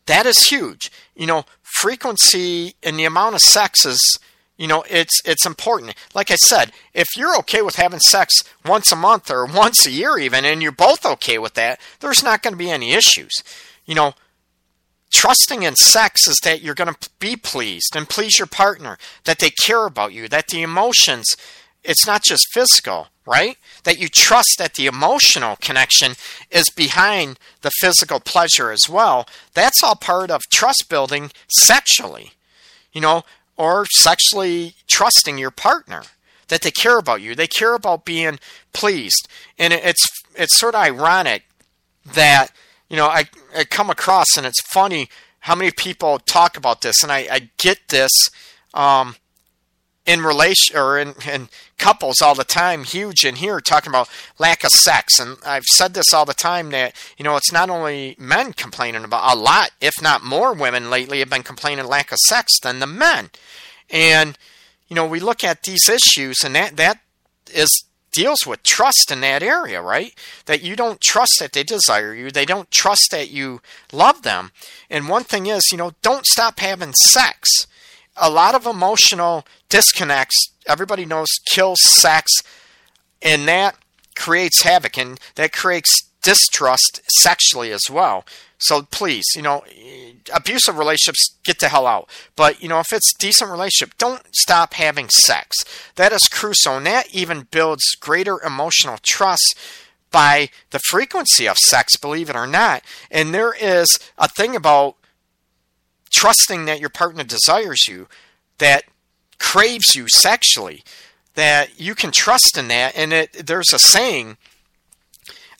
That is huge. You know frequency and the amount of sex is you know it's it's important. Like i said if you're okay with having sex once a month or once a year even and you're both okay with that there's not going to be any issues. You know trusting in sex is that you're going to be pleased and please your partner that they care about you that the emotions it's not just physical right? That you trust that the emotional connection is behind the physical pleasure as well. That's all part of trust building sexually you know or sexually trusting your partner that they care about you. They care about being pleased, and it's it's sort of ironic that you know I, I come across and it's funny how many people talk about this, and I, I get this um, in relation or in, in couples all the time, huge in here, talking about lack of sex. And I've said this all the time that, you know, it's not only men complaining about a lot, if not more women lately have been complaining lack of sex than the men. And, you know, we look at these issues and that, that is deals with trust in that area, right? That you don't trust that they desire you. They don't trust that you love them. And one thing is, you know, don't stop having sex. A lot of emotional disconnects, everybody knows, kills sex, and that creates havoc and that creates distrust sexually as well. So please, you know, abusive relationships, get the hell out. But, you know, if it's decent relationship, don't stop having sex. That is crucial. And that even builds greater emotional trust by the frequency of sex, believe it or not. And there is a thing about trusting that your partner desires you, that craves you sexually, that you can trust in that. And it, there's a saying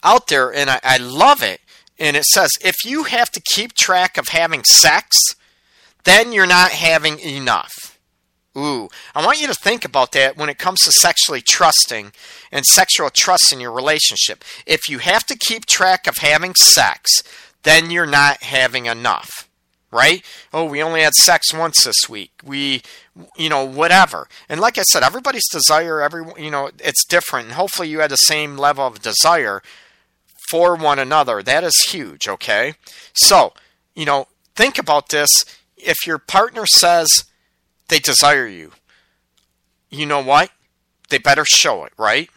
out there, and I, I love it. And it says, if you have to keep track of having sex, then you're not having enough. Ooh, I want you to think about that when it comes to sexually trusting and sexual trust in your relationship. If you have to keep track of having sex, then you're not having enough. Right? Oh, we only had sex once this week. We, you know, whatever. And like I said, everybody's desire, every, you know, it's different. And hopefully you had the same level of desire for one another. That is huge, okay? So, you know, think about this. If your partner says they desire you, you know what? They better show it, right?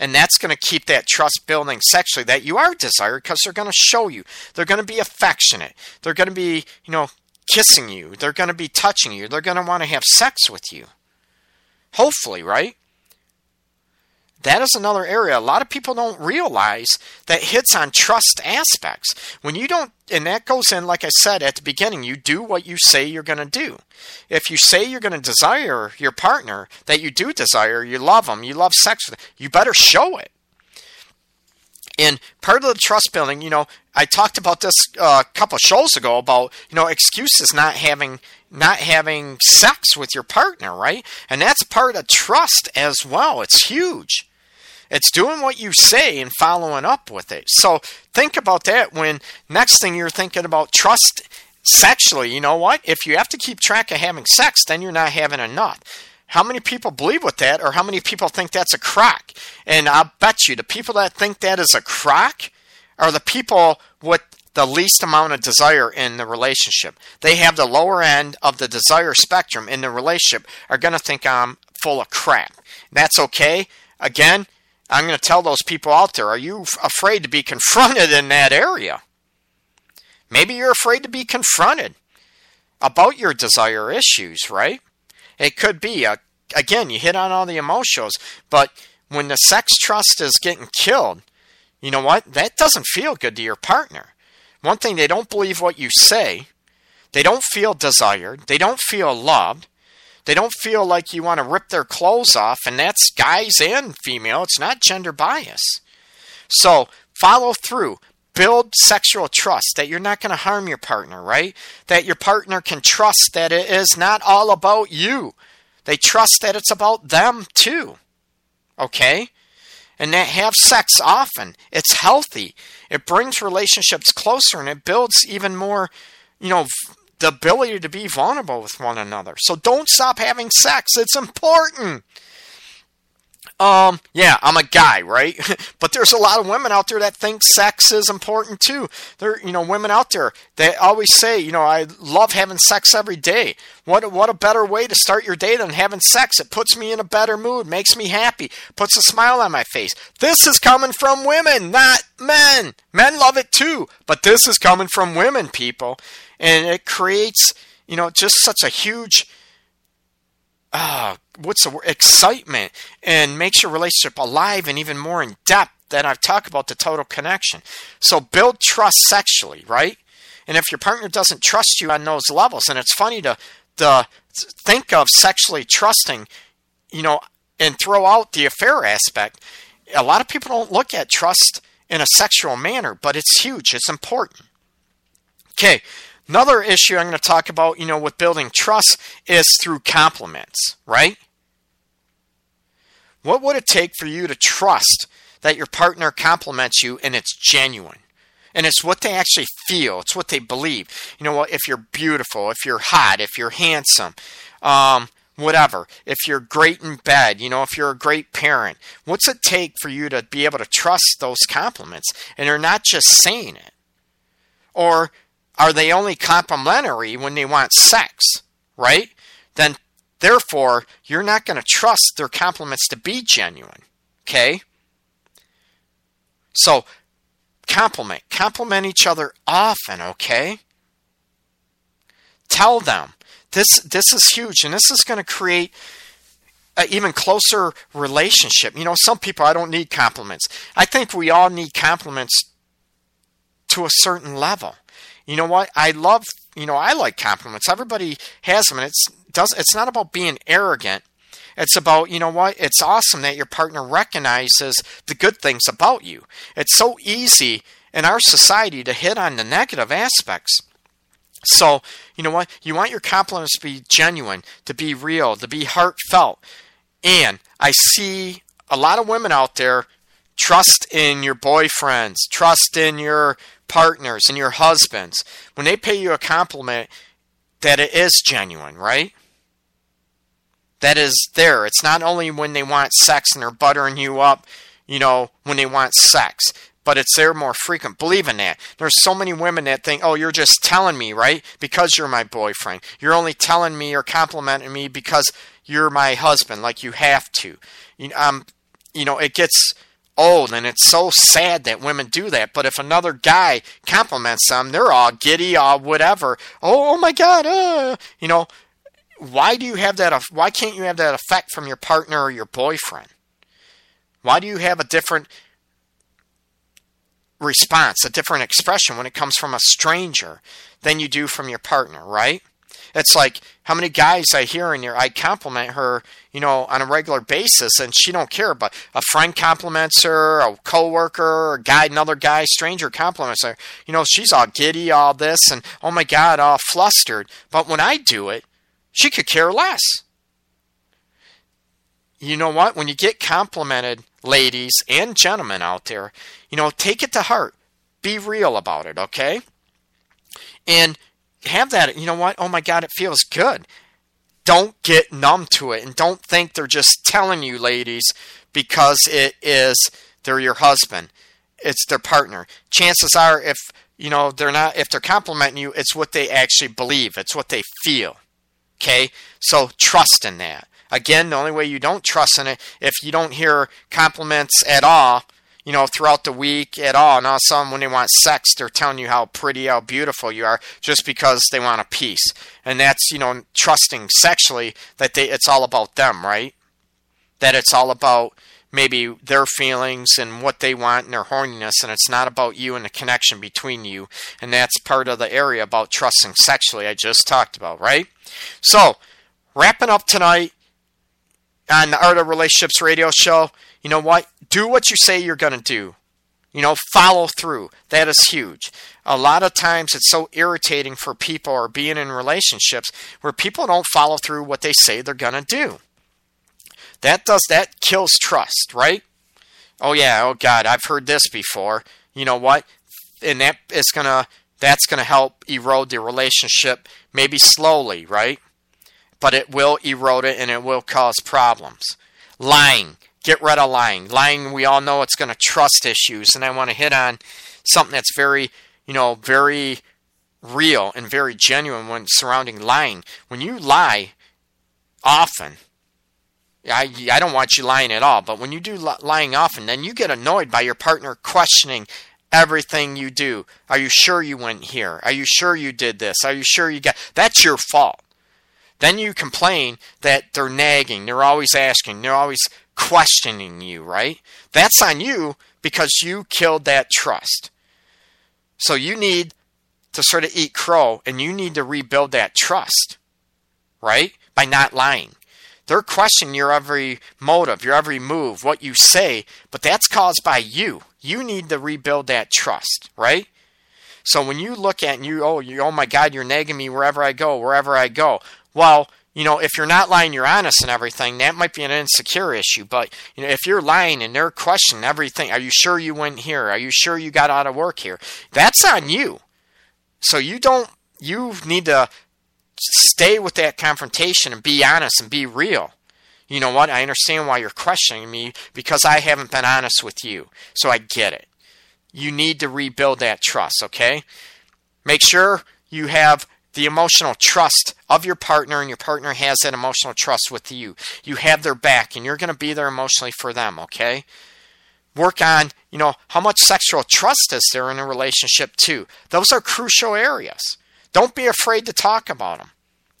And that's going to keep that trust building sexually that you are desired because they're going to show you. They're going to be affectionate. They're going to be, you know, kissing you. They're going to be touching you. They're going to want to have sex with you. Hopefully, right? That is another area a lot of people don't realize that hits on trust aspects. When you don't, and that goes in, like I said at the beginning, you do what you say you're going to do. If you say you're going to desire your partner, that you do desire, you love them, you love sex with them, you better show it. And part of the trust building, you know, I talked about this uh, a couple shows ago about, you know, excuses not having not having sex with your partner, right? And that's part of trust as well. It's huge. It's doing what you say and following up with it. So think about that when next thing you're thinking about trust sexually. You know what? If you have to keep track of having sex, then you're not having enough. How many people believe with that, or how many people think that's a crock? And I'll bet you the people that think that is a crock are the people with the least amount of desire in the relationship. They have the lower end of the desire spectrum in the relationship, are going to think I'm full of crap. That's okay. Again, I'm going to tell those people out there are you afraid to be confronted in that area? Maybe you're afraid to be confronted about your desire issues, right? It could be. A, again, you hit on all the emotions, but when the sex trust is getting killed, you know what? That doesn't feel good to your partner. One thing, they don't believe what you say. They don't feel desired. They don't feel loved. They don't feel like you want to rip their clothes off, and that's guys and female. It's not gender bias. So follow through. build sexual trust that you're not going to harm your partner, right? That your partner can trust that it is not all about you. They trust that it's about them too. Okay? And that have sex often. It's healthy. It brings relationships closer and it builds even more, you know, the ability to be vulnerable with one another. So don't stop having sex. It's important. Um, yeah, I'm a guy, right? but there's a lot of women out there that think sex is important too. There, you know, women out there they always say, you know, I love having sex every day. What what a better way to start your day than having sex? It puts me in a better mood, makes me happy, puts a smile on my face. This is coming from women, not men. Men love it too, but this is coming from women, people, and it creates, you know, just such a huge uh, what's the word? Excitement and makes your relationship alive and even more in depth that I've talked about the total connection. So build trust sexually, right? And if your partner doesn't trust you on those levels, and it's funny to, to think of sexually trusting, you know, and throw out the affair aspect. A lot of people don't look at trust in a sexual manner, but it's huge. It's important. Okay, Another issue I'm going to talk about, you know, with building trust is through compliments, right? What would it take for you to trust that your partner compliments you and it's genuine? And it's what they actually feel. It's what they believe. You know what? If you're beautiful, if you're hot, if you're handsome, um, whatever. If you're great in bed, you know, if you're a great parent, what's it take for you to be able to trust those compliments? And they're not just saying it. Or are they only complimentary when they want sex, right? Then, therefore, you're not going to trust their compliments to be genuine, okay? So, compliment. Compliment each other often, okay? Tell them. This, this is huge, and this is going to create an even closer relationship. You know, some people, I don't need compliments. I think we all need compliments to a certain level you know what? I love, you know, I like compliments. Everybody has them, and it's does. It's not about being arrogant. It's about, you know what? It's awesome that your partner recognizes the good things about you. It's so easy in our society to hit on the negative aspects. So, you know what? You want your compliments to be genuine, to be real, to be heartfelt. And I see a lot of women out there trust in your boyfriends, trust in your partners and your husbands, when they pay you a compliment, that it is genuine, right? That is there. It's not only when they want sex and they're buttering you up, you know, when they want sex, but it's there more frequent. Believe in that. There's so many women that think, oh, you're just telling me, right? Because you're my boyfriend. You're only telling me or complimenting me because you're my husband, like you have to. You know, um, you know, it gets old and it's so sad that women do that. But if another guy compliments them they're all giddy all whatever. Oh, oh my god uh, you know why do you have that why can't you have that effect from your partner or your boyfriend? Why do you have a different response a different expression when it comes from a stranger than you do from your partner right it's like how many guys I hear in here, I compliment her, you know, on a regular basis, and she don't care. But a friend compliments her, a coworker, a guy, another guy, stranger compliments her. You know, she's all giddy, all this, and oh my God, all flustered. But when I do it, she could care less. You know what? When you get complimented, ladies and gentlemen out there, you know, take it to heart. Be real about it, okay? And have that. You know what? Oh my God, it feels good. Don't get numb to it and don't think they're just telling you, ladies, because it is they're your husband. It's their partner. Chances are, if you know they're not, if they're complimenting you, it's what they actually believe. It's what they feel. Okay, so trust in that. Again, the only way you don't trust in it if you don't hear compliments at all you know, throughout the week at all. Now, some when they want sex, they're telling you how pretty, how beautiful you are, just because they want a piece, and that's you know, trusting sexually that they it's all about them, right? That it's all about maybe their feelings and what they want and their horniness, and it's not about you and the connection between you, and that's part of the area about trusting sexually I just talked about, right? So, wrapping up tonight on the Art of Relationships radio show, you know what? Do what you say you're going to do. You know, follow through. That is huge. A lot of times it's so irritating for people or being in relationships where people don't follow through what they say they're going to do. That does that kills trust, right? Oh yeah, oh god, I've heard this before. You know what? And that is going to that's going to help erode the relationship maybe slowly, right? But it will erode it and it will cause problems. Lying. Get rid of lying. Lying, we all know it's going to trust issues. And I want to hit on something that's very, you know, very real and very genuine when surrounding lying. When you lie often, I, I don't want you lying at all, but when you do lying often, then you get annoyed by your partner questioning everything you do. Are you sure you went here? Are you sure you did this? Are you sure you got that's your fault. Then you complain that they're nagging, they're always asking, they're always questioning you, right? That's on you because you killed that trust. So you need to sort of eat crow and you need to rebuild that trust, right? By not lying. They're questioning your every motive, your every move, what you say, but that's caused by you. You need to rebuild that trust, right? So when you look at and you, oh, you, oh my God, you're nagging me wherever I go, wherever I go. Well, you know, if you're not lying, you're honest and everything, that might be an insecure issue. But, you know, if you're lying and they're questioning everything, are you sure you went here? Are you sure you got out of work here? That's on you. So you don't, you need to stay with that confrontation and be honest and be real. You know what? I understand why you're questioning me because I haven't been honest with you. So I get it. You need to rebuild that trust, okay? Make sure you have the emotional trust of your partner and your partner has that emotional trust with you. You have their back and you're going to be there emotionally for them, okay? Work on, you know, how much sexual trust is there in a relationship too. Those are crucial areas. Don't be afraid to talk about them.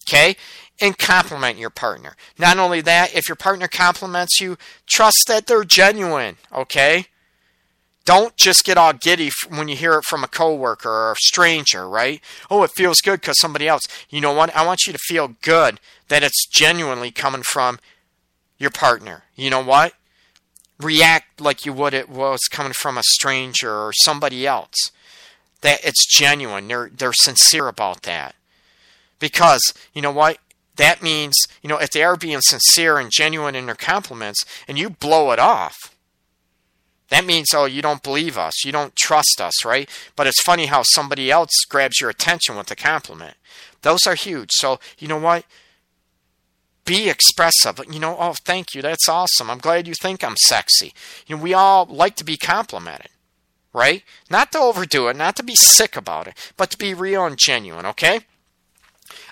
Okay? And compliment your partner. Not only that, if your partner compliments you, trust that they're genuine. Okay? Don't just get all giddy when you hear it from a coworker or a stranger, right? Oh, it feels good because somebody else. You know what? I want you to feel good that it's genuinely coming from your partner. You know what? React like you would it was coming from a stranger or somebody else. That it's genuine. They're they're sincere about that. Because, you know what? That means, you know, if they are being sincere and genuine in their compliments and you blow it off, that means, oh, you don't believe us. You don't trust us, right? But it's funny how somebody else grabs your attention with a compliment. Those are huge. So, you know what? Be expressive. You know, oh, thank you. That's awesome. I'm glad you think I'm sexy. You know, we all like to be complimented, right? Not to overdo it, not to be sick about it, but to be real and genuine, okay?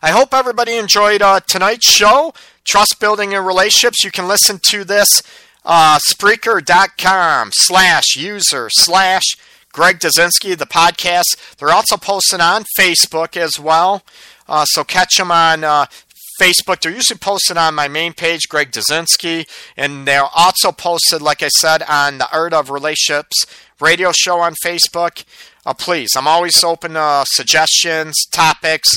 I hope everybody enjoyed uh, tonight's show. Trust building in relationships. You can listen to this uh, Spreaker.com slash user slash Greg Dazinski, the podcast. They're also posting on Facebook as well. Uh, so catch them on uh, Facebook. They're usually posted on my main page, Greg Dazinski, and they're also posted, like I said, on the Art of Relationships radio show on Facebook. Uh, please, I'm always open to suggestions, topics.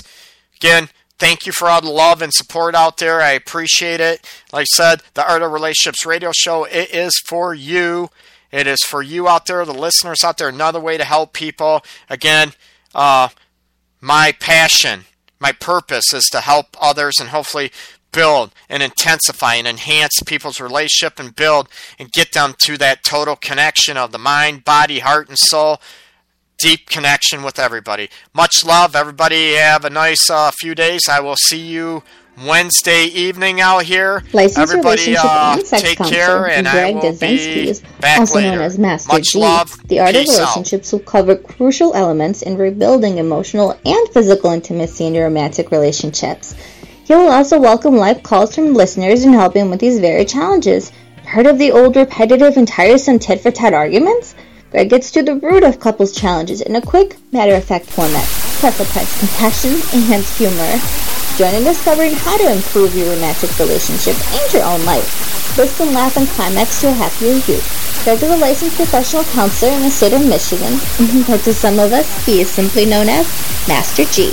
Again, thank you for all the love and support out there. I appreciate it. Like I said, the Art of Relationships radio show, it is for you. It is for you out there, the listeners out there, another way to help people. Again, uh, my passion, my purpose is to help others and hopefully build and intensify and enhance people's relationship and build and get them to that total connection of the mind, body, heart, and soul deep connection with everybody. Much love, everybody. Have a nice uh, few days. I will see you Wednesday evening out here. Licensed Everybody, relationship uh, and sex take counselor care, and I Greg will Dazinski, be back also later. known as Master Much G. love. The art of Peace out. relationships will cover crucial elements in rebuilding emotional and physical intimacy in your romantic relationships. He will also welcome live calls from listeners and help him with these very challenges. Heard of the old repetitive and tiresome tit for tat arguments? Greg gets to the root of couples' challenges in a quick, matter of fact format, applies compassion and humor. Join in discovering how to improve your romantic relationship and your own life. Listen, laugh, and climax to a happier you. Greg is a licensed professional counselor in the state of Michigan, but to some of us, he is simply known as Master G.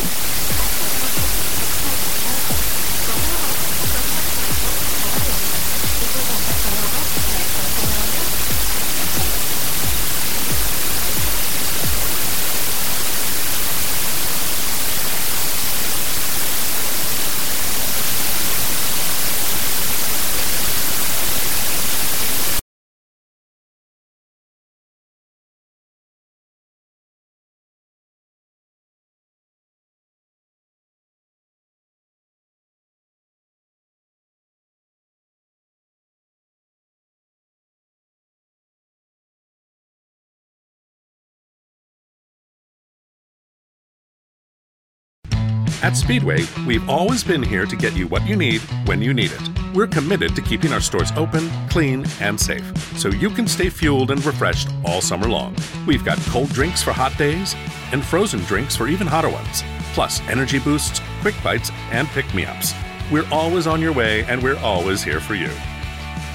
At Speedway, we've always been here to get you what you need when you need it. We're committed to keeping our stores open, clean, and safe, so you can stay fueled and refreshed all summer long. We've got cold drinks for hot days and frozen drinks for even hotter ones, plus energy boosts, quick bites, and pick me ups. We're always on your way, and we're always here for you.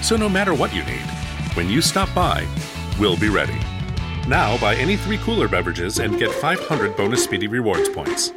So no matter what you need, when you stop by, we'll be ready. Now buy any three cooler beverages and get 500 bonus Speedy Rewards points.